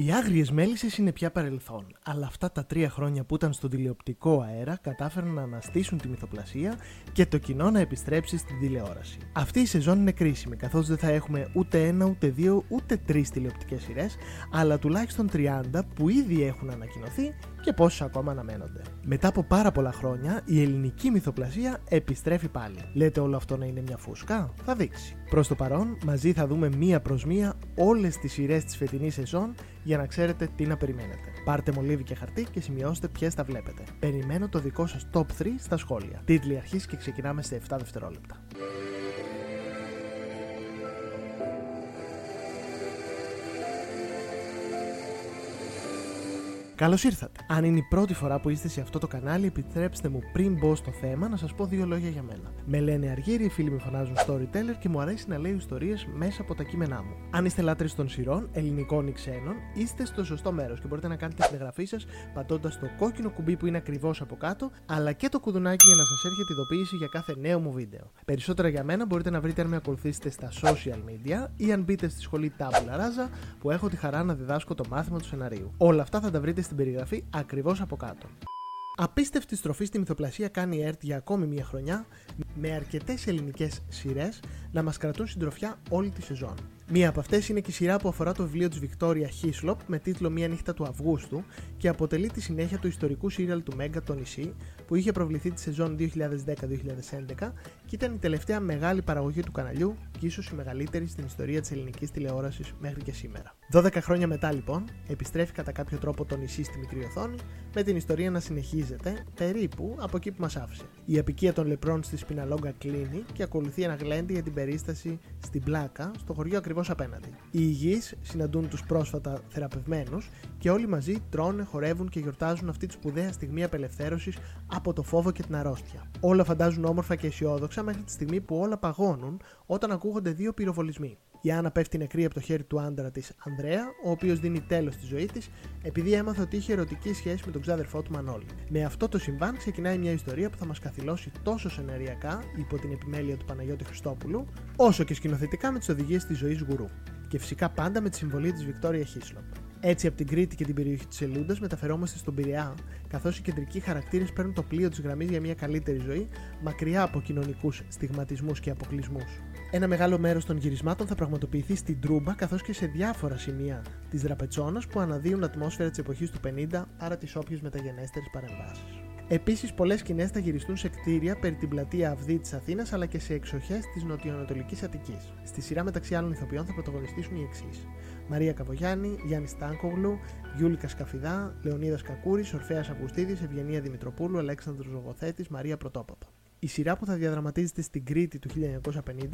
Οι άγριες μέλισσες είναι πια παρελθόν, αλλά αυτά τα τρία χρόνια που ήταν στον τηλεοπτικό αέρα κατάφεραν να αναστήσουν τη μυθοπλασία και το κοινό να επιστρέψει στην τηλεόραση. Αυτή η σεζόν είναι κρίσιμη, καθώς δεν θα έχουμε ούτε ένα, ούτε δύο, ούτε τρεις τηλεοπτικές σειρές, αλλά τουλάχιστον 30 που ήδη έχουν ανακοινωθεί και πόσε ακόμα αναμένονται. Μετά από πάρα πολλά χρόνια, η ελληνική μυθοπλασία επιστρέφει πάλι. Λέτε όλο αυτό να είναι μια φούσκα; Θα δείξει. Προς το παρόν, μαζί θα δούμε μία προς μία όλες τις σειρές της φετινής σεζόν για να ξέρετε τι να περιμένετε. Πάρτε μολύβι και χαρτί και σημειώστε ποιες τα βλέπετε. Περιμένω το δικό σας top 3 στα σχόλια. Τίτλοι αρχής και ξεκινάμε σε 7 δευτερόλεπτα. Καλώς ήρθατε. Αν είναι η πρώτη φορά που είστε σε αυτό το κανάλι, επιτρέψτε μου πριν μπω στο θέμα να σας πω δύο λόγια για μένα. Με λένε Αργύρι, οι φίλοι με φωνάζουν storyteller και μου αρέσει να λέω ιστορίες μέσα από τα κείμενά μου. Αν είστε λάτρε των σειρών, ελληνικών ή ξένων, είστε στο σωστό μέρος και μπορείτε να κάνετε την εγγραφή σας πατώντας το κόκκινο κουμπί που είναι ακριβώς από κάτω, αλλά και το κουδουνάκι για να σας έρχεται ειδοποίηση για κάθε νέο μου βίντεο. Περισσότερα για μένα μπορείτε να βρείτε αν με ακολουθήσετε στα social media ή αν μπείτε στη σχολή Tabula Raza που έχω τη χαρά να διδάσκω το μάθημα του σεναρίου. Όλα αυτά θα τα βρείτε στην περιγραφή ακριβώς από κάτω. Απίστευτη στροφή στη μυθοπλασία κάνει η ΕΡΤ για ακόμη μια χρονιά με αρκετές ελληνικές σειρές να μας κρατούν συντροφιά όλη τη σεζόν. Μία από αυτές είναι και η σειρά που αφορά το βιβλίο της Βικτόρια Χίσλοπ με τίτλο Μία νύχτα του Αυγούστου και αποτελεί τη συνέχεια του ιστορικού σύριαλ του Μέγκα το νησί που είχε προβληθεί τη σεζόν 2010-2011 και ήταν η τελευταία μεγάλη παραγωγή του καναλιού και ίσως η μεγαλύτερη στην ιστορία της ελληνικής τηλεόρασης μέχρι και σήμερα. 12 χρόνια μετά λοιπόν, επιστρέφει κατά κάποιο τρόπο το νησί στη μικρή οθόνη με την ιστορία να συνεχίζεται περίπου από εκεί που μας άφησε. Η απικία των λεπρών στη Σπιναλόγκα κλείνει και ακολουθεί ένα γλέντι για την περίσταση στην Πλάκα, στο χωριό ακριβώς απέναντι. Οι υγιείς συναντούν τους πρόσφατα θεραπευμένους και όλοι μαζί τρώνε, χορεύουν και γιορτάζουν αυτή τη σπουδαία στιγμή απελευθέρωσης από το φόβο και την αρρώστια. Όλα φαντάζουν όμορφα και αισιόδοξα μέχρι τη στιγμή που όλα παγώνουν όταν ακούγονται δύο πυροβολισμοί. Η Άννα πέφτει νεκρή από το χέρι του άντρα της Ανδρέα, ο οποίος δίνει τέλος στη ζωή της, επειδή έμαθε ότι είχε ερωτική σχέση με τον ξάδερφό του Μανώλη. Με αυτό το συμβάν ξεκινάει μια ιστορία που θα μας καθυλώσει τόσο σενεριακά υπό την επιμέλεια του Παναγιώτη Χριστόπουλου, όσο και σκηνοθετικά με τις οδηγίες της ζωής γουρού. Και φυσικά πάντα με τη συμβολή της Βικτόρια Χίσλοπ. Έτσι, από την Κρήτη και την περιοχή της Ελούντας μεταφερόμαστε στον Πειραιά, καθώς οι κεντρικοί χαρακτήρες παίρνουν το πλοίο της γραμμής για μια καλύτερη ζωή, μακριά από κοινωνικούς στιγματισμούς και αποκλεισμούς. Ένα μεγάλο μέρος των γυρισμάτων θα πραγματοποιηθεί στην Τρούμπα καθώς και σε διάφορα σημεία της Δραπετσόνας που αναδύουν ατμόσφαιρα της εποχής του 50, άρα τις όποιες μεταγενέστερες παρεμβάσεις. Επίσης, πολλές σκηνές θα γυριστούν σε κτίρια περί την πλατεία Αυδή της Αθήνας αλλά και σε εξοχές της νοτιοανατολικής Αττικής. Στη σειρά μεταξύ άλλων ηθοποιών θα πρωταγωνιστήσουν οι εξής: Μαρία Καβογιάννη, Γιάννη Στάνκογλου, Γιούλικα Σκαφιδά, Λεωνίδας Κακούρης, Ορφαία Αυγουστίδης, Ευγενία Δημητροπούλου, Αλέξανδρος Ζωγοθέτη, Μαρία Πρωτόπαπα. Η σειρά που θα διαδραματίζεται στην Κρήτη του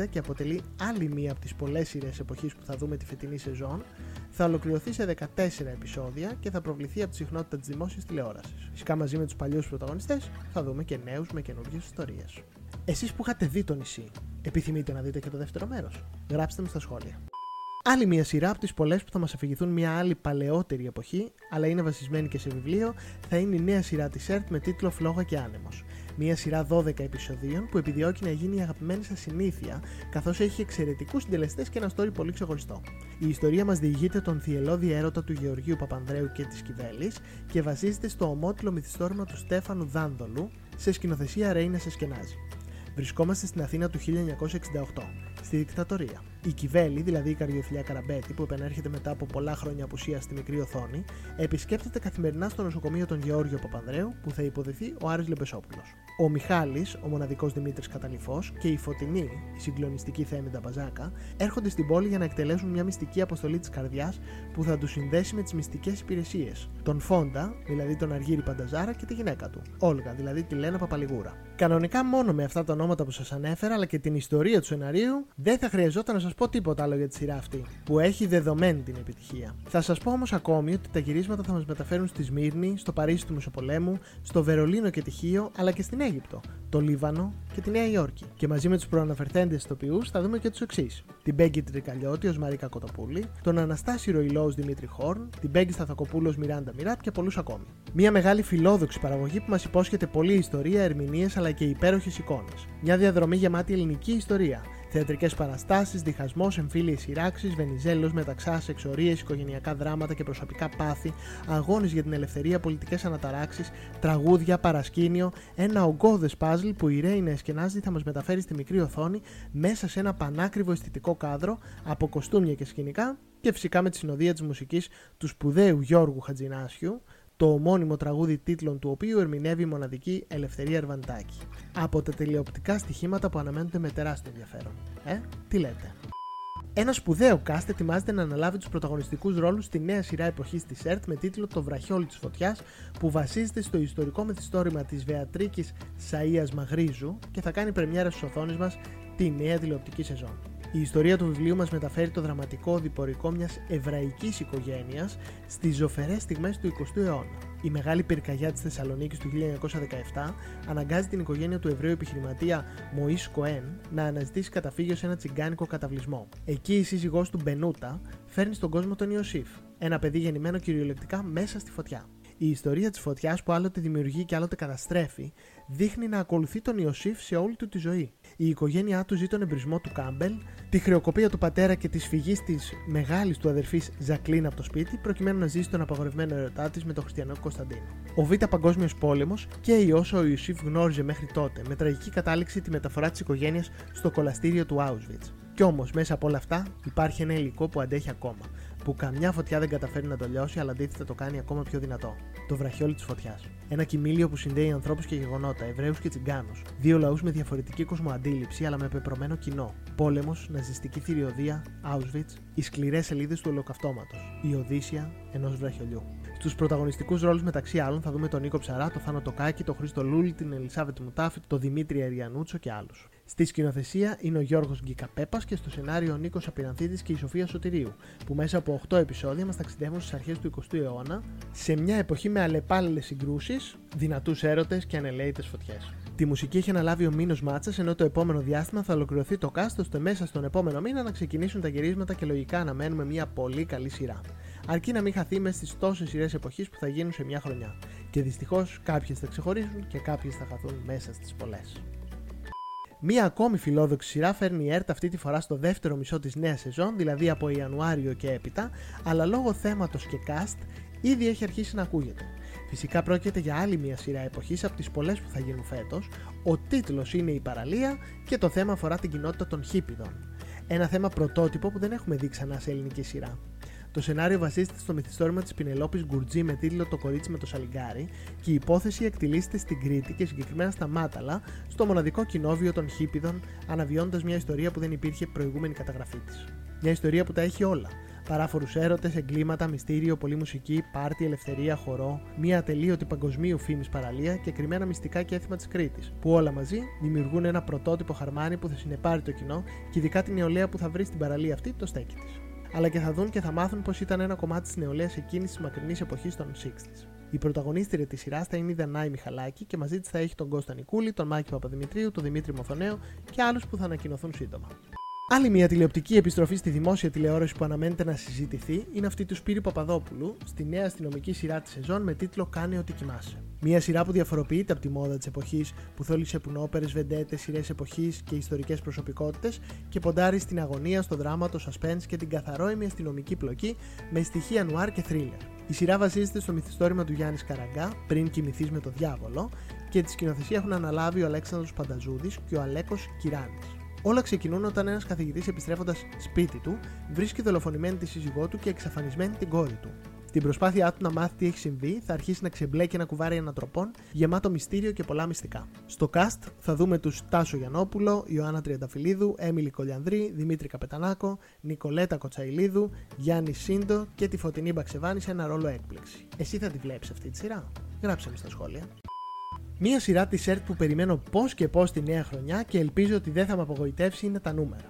1950 και αποτελεί άλλη μία από τις πολλές σειρές εποχής που θα δούμε τη φετινή σεζόν, θα ολοκληρωθεί σε 14 επεισόδια και θα προβληθεί από τη συχνότητα της δημόσιας τηλεόρασης. Φυσικά μαζί με τους παλιούς πρωταγωνιστές θα δούμε και νέους με καινούργιες ιστορίες. Εσείς που είχατε δει το νησί, επιθυμείτε να δείτε και το δεύτερο μέρος; Γράψτε μου στα σχόλια. Άλλη μια σειρά από τις πολλές που θα μας αφηγηθούν μια άλλη παλαιότερη εποχή, αλλά είναι βασισμένη και σε βιβλίο, θα είναι η νέα σειρά της ΕΡΤ με τίτλο Φλόγα και Άνεμος. Μια σειρά 12 επεισοδίων που επιδιώκει να γίνει η αγαπημένη σας συνήθεια, καθώς έχει εξαιρετικούς συντελεστές και ένα story πολύ ξεχωριστό. Η ιστορία μας διηγείται τον θυελώδη έρωτα του Γεωργίου Παπανδρέου και της Κιβέλη και βασίζεται στο ομότιλο μυθιστόρημα του Στέφανου Δάνδολου σε σκηνοθεσία Ρέινα Εσκενάζη. Βρισκόμαστε στην Αθήνα του 1968, στη δικτατορία. Η Κιβέλη, δηλαδή η καρδιοφιλιά Καραμπέτη, που επενέρχεται μετά από πολλά χρόνια απουσίας στη μικρή οθόνη, επισκέπτεται καθημερινά στο νοσοκομείο των Γεώργιο Παπανδρέου, που θα υποδεθεί ο Άρης Λεμπεσόπουλος. Ο Μιχάλης, ο μοναδικός Δημήτρης Καταληφό και η Φωτεινή, η συγκλονιστική Θέμη Μπαζάκα, έρχονται στην πόλη για να εκτελέσουν μια μυστική αποστολή της καρδιάς που θα τους συνδέσει με τις μυστικές υπηρεσίες. Τον Φόντα, δηλαδή τον Αργύρι Πανταζάρα και τη γυναίκα του, Όλγα, δηλαδή τη Λένα Παπαλιγούρα. Κανονικά μόνο με αυτά τα ονόματα που σας ανέφερα, αλλά και την ιστορία του σεναρίου, δεν θα χρειαζόταν να σας πω τίποτα άλλο για τη σειρά αυτή, που έχει δεδομένη την επιτυχία. Θα σας πω όμως ακόμη ότι τα γυρίσματα θα μας μεταφέρουν στη Σμύρνη, στο Παρίσι του Μεσοπολέμου, στο Βερολίνο και τη Χίο, αλλά και στην Αίγυπτο, το Λίβανο και τη Νέα Υόρκη. Και μαζί με τους προαναφερθέντες ηθοποιούς θα δούμε και τους εξής: την Μπέγκη Τρικαλιώτη ως Μαρίκα Κοτοπούλη, τον Αναστάση Ροϊλό Δημήτρη Χόρν, την Μπέγκη Σταθακοπούλο Μιράντα Μιράτ και πολλούς ακόμη. Μια μεγάλη φιλόδοξη παραγωγή που μας υπόσχεται πολλή ιστορία, ερμηνείες αλλά και υπέροχες εικόνες. Μια διαδρομή γεμάτη ελληνική ιστορία Θεατρικές παραστάσεις, διχασμός, εμφύλιες σειράξεις, βενιζέλος, μεταξάς, εξορίες, οικογενειακά δράματα και προσωπικά πάθη, αγώνες για την ελευθερία, πολιτικές αναταράξεις, τραγούδια, παρασκήνιο, ένα ογκώδες παζλ που η Ρέινα Εσκενάζη θα μας μεταφέρει στη μικρή οθόνη μέσα σε ένα πανάκριβο αισθητικό κάδρο από κοστούμια και σκηνικά και φυσικά με τη συνοδεία της μουσικής του σπουδαίου Γιώργου Χατζινάσιου, το ομώνυμο τραγούδι τίτλων του οποίου ερμηνεύει η μοναδική Ελευθερία Ερβαντάκη. Από τα τηλεοπτικά στοιχήματα που αναμένονται με τεράστιο ενδιαφέρον. Ε, τι λέτε; Ένα σπουδαίο cast ετοιμάζεται να αναλάβει τους πρωταγωνιστικούς ρόλους στη νέα σειρά εποχής της ΕΡΤ με τίτλο Το Βραχιόλι της Φωτιάς, που βασίζεται στο ιστορικό μυθιστόρημα της Βεατρίκης Σαΐας Μαγρίζου και θα κάνει πρεμιέρα στους οθόνες μας τη νέα τηλεοπτική σεζόν. Η ιστορία του βιβλίου μας μεταφέρει το δραματικό διπορικό μιας εβραϊκής οικογένειας στις ζωφερές στιγμές του 20ου αιώνα. Η μεγάλη πυρκαγιά της Θεσσαλονίκης του 1917 αναγκάζει την οικογένεια του Εβραίου επιχειρηματία Μωής Κοέν να αναζητήσει καταφύγιο σε ένα τσιγκάνικο καταβλισμό. Εκεί η σύζυγός του Μπενούτα φέρνει στον κόσμο τον Ιωσήφ, ένα παιδί γεννημένο κυριολεκτικά μέσα στη φωτιά. Η ιστορία της φωτιάς που άλλοτε δημιουργεί και άλλοτε καταστρέφει δείχνει να ακολουθεί τον Ιωσήφ σε όλη του τη ζωή. Η οικογένειά του ζει τον εμπρισμό του Κάμπελ, τη χρεοκοπία του πατέρα και της φυγής της μεγάλης του αδερφής Ζακλίν από το σπίτι, προκειμένου να ζήσει τον απαγορευμένο ερωτά της με τον χριστιανό Κωνσταντίνο. Ο Β' Παγκόσμιος Πόλεμος και η όσο ο Ιωσήφ γνώριζε μέχρι τότε, με τραγική κατάληξη τη μεταφορά της οικογένειας στο κολαστήριο του Auschwitz. Κι όμως μέσα από όλα αυτά υπάρχει ένα υλικό που αντέχει ακόμα, που καμιά φωτιά δεν καταφέρει να το λιώσει, αλλά αντίθετα το κάνει ακόμα πιο δυνατό. Το βραχιόλι της φωτιάς. Ένα κοιμήλιο που συνδέει ανθρώπους και γεγονότα, Εβραίους και Τσιγκάνους. Δύο λαούς με διαφορετική κοσμοαντίληψη, αλλά με πεπρωμένο κοινό. Πόλεμος, ναζιστική θηριωδία, Auschwitz, οι σκληρές σελίδες του ολοκαυτώματος. Η Οδύσσια ενός βραχιολιού. Στου πρωταγωνιστικούς ρόλους μεταξύ άλλων θα δούμε τον Νίκο Ψαρά, τον Θάνο Τοκάκη, τον Χρήστο Λούλη, την Ελισάβετ Μουτάφη, τον Δημήτρη Αριανούτσο και άλλους. Στη σκηνοθεσία είναι ο Γιώργος Γκικαπέπας και στο σενάριο ο Νίκος Απειρανθίδη και η Σοφία Σωτηρίου, που μέσα από 8 επεισόδια μας ταξιδεύουν στις αρχές του 20ου αιώνα, σε μια εποχή με αλλεπάλληλες συγκρούσεις, δυνατούς έρωτες και ανελαίτε φωτιές. Τη μουσική έχει αναλάβει ο Μίνος Μάτσας, ενώ το επόμενο διάστημα θα ολοκληρωθεί το cast ώστε μέσα στον επόμενο μήνα να ξεκινήσουν τα γυρίσματα και λογικά αναμένουμε μια πολύ καλή σειρά. Αρκεί να μην χαθεί με στις τόσες σειρές εποχής που θα γίνουν σε μια χρονιά. Και δυστυχώς κάποιες θα ξεχωρίσουν και κάποιες θα χαθούν μέσα στις πολλές. Μία ακόμη φιλόδοξη σειρά φέρνει η ΕΡΤ αυτή τη φορά στο δεύτερο μισό της νέας σεζόν, δηλαδή από Ιανουάριο και έπειτα, αλλά λόγω θέματος και cast ήδη έχει αρχίσει να ακούγεται. Φυσικά πρόκειται για άλλη μια σειρά εποχής από τις πολλές που θα γίνουν φέτος, ο τίτλος είναι η παραλία και το θέμα αφορά την κοινότητα των χίπιδων. Ένα θέμα πρωτότυπο που δεν έχουμε δει ξανά σε ελληνική σειρά. Το σενάριο βασίζεται στο μυθιστόρημα της Πινελόπης Γκουρτζή με τίτλο Το κορίτσι με το σαλιγκάρι και η υπόθεση εκτιλήσεται στην Κρήτη και συγκεκριμένα στα Μάταλα, στο μοναδικό κοινόβιο των Χίπιδων, αναβιώντα μια ιστορία που δεν υπήρχε προηγούμενη καταγραφή της. Μια ιστορία που τα έχει όλα. Παράφορους έρωτες, εγκλήματα, μυστήριο, πολλή μουσική, πάρτι, ελευθερία, χορό, μια ατελείωτη παγκοσμίου φήμης παραλία και κρυμμένα μυστικά και έθιμα της Κρήτης, που όλα μαζί δημιουργούν ένα πρωτότυπο χαρμάνι που θα συνεπάρει το κοινό και ειδικά την νεολαία που θα βρει στην παραλία αυτή το στέκι της αλλά και θα δουν και θα μάθουν πως ήταν ένα κομμάτι της νεολαίας εκείνης της μακρινής εποχής των 60s. Η πρωταγωνίστρια της σειράς θα είναι η Δανάη Μιχαλάκη και μαζί της θα έχει τον Κώστα Νικούλη, τον Μάκη Παπαδημητρίου, τον Δημήτρη Μοθονέο και άλλους που θα ανακοινωθούν σύντομα. Άλλη μια τηλεοπτική επιστροφή στη δημόσια τηλεόραση που αναμένεται να συζητηθεί είναι αυτή του Σπύρου Παπαδόπουλου στη νέα αστυνομική σειρά της σεζόν με τίτλο Κάνε ό,τι κοιμάσαι. Μια σειρά που διαφοροποιείται από τη μόδα της εποχής που θέλει σε πουνόπερε, βεντέτες, σειρές εποχής και ιστορικές προσωπικότητες και ποντάρει στην αγωνία, στο δράμα, το suspense και την καθαρόιμη αστυνομική πλοκή με στοιχεία νουάρ και θρίλερ. Η σειρά βασίζεται στο μυθιστόρημα του Γιάννης Καραγκά, πριν κοιμηθείς με το διάβολο, και τη σκηνοθεσία έχουν αναλάβει ο Αλέξανδρος Πανταζούδης και ο Αλέκος Κυράνης. Όλα ξεκινούν όταν ένας καθηγητής επιστρέφοντας σπίτι του βρίσκει δολοφονημένη τη σύζυγό του και εξαφανισμένη την κόρη του. Στην προσπάθειά του να μάθει τι έχει συμβεί, θα αρχίσει να ξεμπλέκει ένα κουβάρι ανατροπών γεμάτο μυστήριο και πολλά μυστικά. Στο cast θα δούμε τους Τάσο Γιανόπουλο, Ιωάννα Τριανταφυλλίδου, Έμιλι Κολιανδρή, Δημήτρη Καπετανάκο, Νικολέτα Κοτσαϊλίδου, Γιάννη Σύντο και τη Φωτεινή Μπαξεβάνη σε ένα ρόλο έκπληξη. Εσύ θα τη βλέπεις αυτή τη σειρά; Γράψε με στα σχόλια. Μία σειρά τη ΕΡΤ που περιμένω πώς και πώς τη νέα χρονιά και ελπίζω ότι δεν θα με απογοητεύσει είναι τα νούμερα.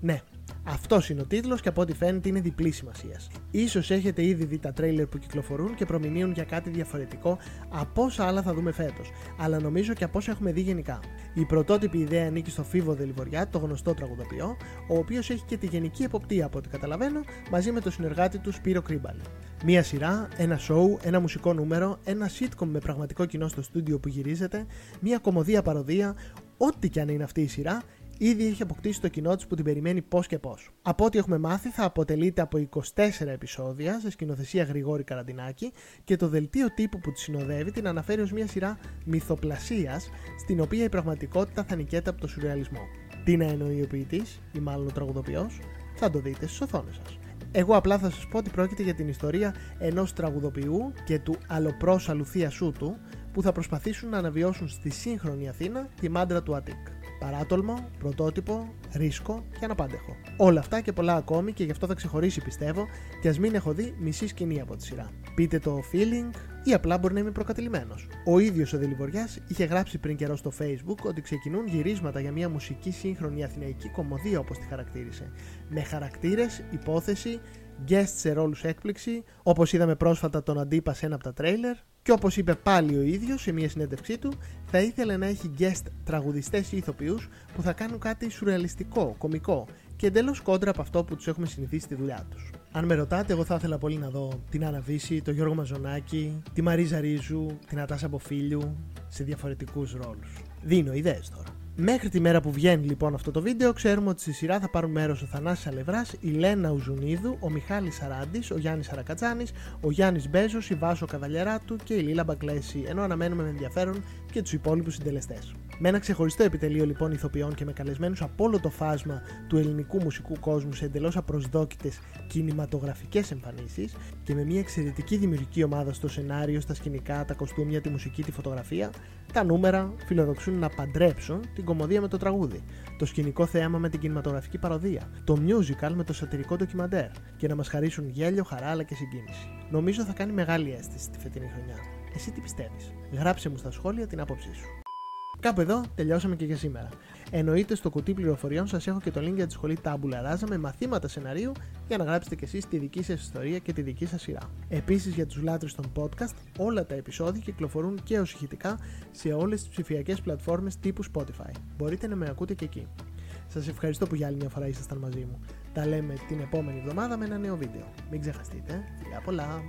Ναι, αυτός είναι ο τίτλος και από ό,τι φαίνεται είναι διπλή σημασία. σω έχετε ήδη δει τα τρέιλερ που κυκλοφορούν και προμηνύουν για κάτι διαφορετικό από όσα άλλα θα δούμε φέτος, αλλά νομίζω και από όσα έχουμε δει γενικά. Η πρωτότυπη ιδέα ανήκει στο Φίβο Δελιβοριά, το γνωστό τραγουδοποιό, ο οποίος έχει και τη γενική εποπτεία από ό,τι καταλαβαίνω, μαζί με το συνεργάτη του Σπύρο Κρίμπαλη. Μία σειρά, ένα show, ένα μουσικό νούμερο, ένα sitcom με πραγματικό κοινό στο στούντιο που γυρίζεται, μία κομμωδία παροδία, ό,τι και αν είναι αυτή η σειρά, ήδη έχει αποκτήσει το κοινό της που την περιμένει πώς και πώς. Από ό,τι έχουμε μάθει, θα αποτελείται από 24 επεισόδια σε σκηνοθεσία Γρηγόρη Καραντινάκη και το δελτίο τύπου που τη συνοδεύει την αναφέρει ως μια σειρά μυθοπλασίας στην οποία η πραγματικότητα θα νικέται από το σουρεαλισμό. Τι να εννοεί ο ποιητής, ή μάλλον ο τραγουδοποιός, θα το δείτε στις οθόνες σας. Εγώ απλά θα σας πω ότι πρόκειται για την ιστορία ενός τραγουδοποιού και του αλλοπρόσαλου θείασού του που θα προσπαθήσουν να αναβιώσουν στη σύγχρονη Αθήνα τη μάντρα του Αττικ. Παράτολμο, πρωτότυπο, ρίσκο και αναπάντεχο. Όλα αυτά και πολλά ακόμη και γι' αυτό θα ξεχωρίσει πιστεύω και ας μην έχω δει μισή σκηνή από τη σειρά. Πείτε το feeling ή απλά μπορεί να είμαι προκατηλημένος. Ο ίδιος ο Δελιβοριάς είχε γράψει πριν καιρό στο Facebook ότι ξεκινούν γυρίσματα για μια μουσική σύγχρονη αθηναϊκή κομμωδία όπως τη χαρακτήρισε. Με χαρακτήρες, υπόθεση, guest σε ρόλους έκπληξη, όπως είδαμε πρόσφατα τον Αντίπα σε ένα από τα τρέιλερ, και όπως είπε πάλι ο ίδιος σε μια συνέντευξή του, θα ήθελε να έχει guest τραγουδιστές ή ηθοποιούς που θα κάνουν κάτι σουρεαλιστικό, κομικό και εντελώς κόντρα από αυτό που τους έχουμε συνηθίσει στη δουλειά τους. Αν με ρωτάτε, εγώ θα ήθελα πολύ να δω την Άννα Βύση, τον Γιώργο Μαζονάκη, τη Μαρίζα Ρίζου, την Ατάσα Αποφίλιου σε διαφορετικούς ρόλους. Δίνω ιδέες τώρα. Μέχρι τη μέρα που βγαίνει λοιπόν αυτό το βίντεο, ξέρουμε ότι στη σειρά θα πάρουν μέρος ο Θανάσης Αλευράς, η Λένα Ουζουνίδου, ο Μιχάλης Σαράντης, ο Γιάννης Αρακατζάνη, ο Γιάννης Μπέζος, η Βάσο Καβαλιαράτου και η Λίλα Μπακλέση, ενώ αναμένουμε με ενδιαφέρον και τους υπόλοιπους συντελεστές. Με ένα ξεχωριστό επιτελείο λοιπόν ηθοποιών και με καλεσμένους από όλο το φάσμα του ελληνικού μουσικού κόσμου σε εντελώς απροσδόκητες κινηματογραφικές εμφανίσεις και με μια εξαιρετική δημιουργική ομάδα στο σενάριο, στα σκηνικά, τα κοστούμια, τη μουσική, τη φωτογραφία, τα νούμερα φιλοδοξούν να παντρέψουν την κομμωδία με το τραγούδι, το σκηνικό θέαμα με την κινηματογραφική παροδία, το musical με το σατυρικό ντοκιμαντέρ και να μας χαρίσουν γέλιο, χαρά αλλά και συγκίνηση. Νομίζω θα κάνει μεγάλη αίσθηση τη φετινή χρονιά. Εσύ τι πιστεύεις, γράψε μου στα σχόλια την άποψή σου. Κάπου εδώ τελειώσαμε και για σήμερα. Εννοείται στο κουτί πληροφοριών σας έχω και το link για τη σχολή Tabula Rasa με μαθήματα σεναρίου για να γράψετε κι εσείς τη δική σας ιστορία και τη δική σας σειρά. Επίσης για τους λάτρε των podcast, όλα τα επεισόδια κυκλοφορούν και ω ηχητικά σε όλες τις ψηφιακές πλατφόρμες τύπου Spotify. Μπορείτε να με ακούτε και εκεί. Σας ευχαριστώ που για άλλη μια φορά ήσασταν μαζί μου. Τα λέμε την επόμενη εβδομάδα με ένα νέο βίντεο. Μην ξεχαστείτε. Φιλιά πολλά!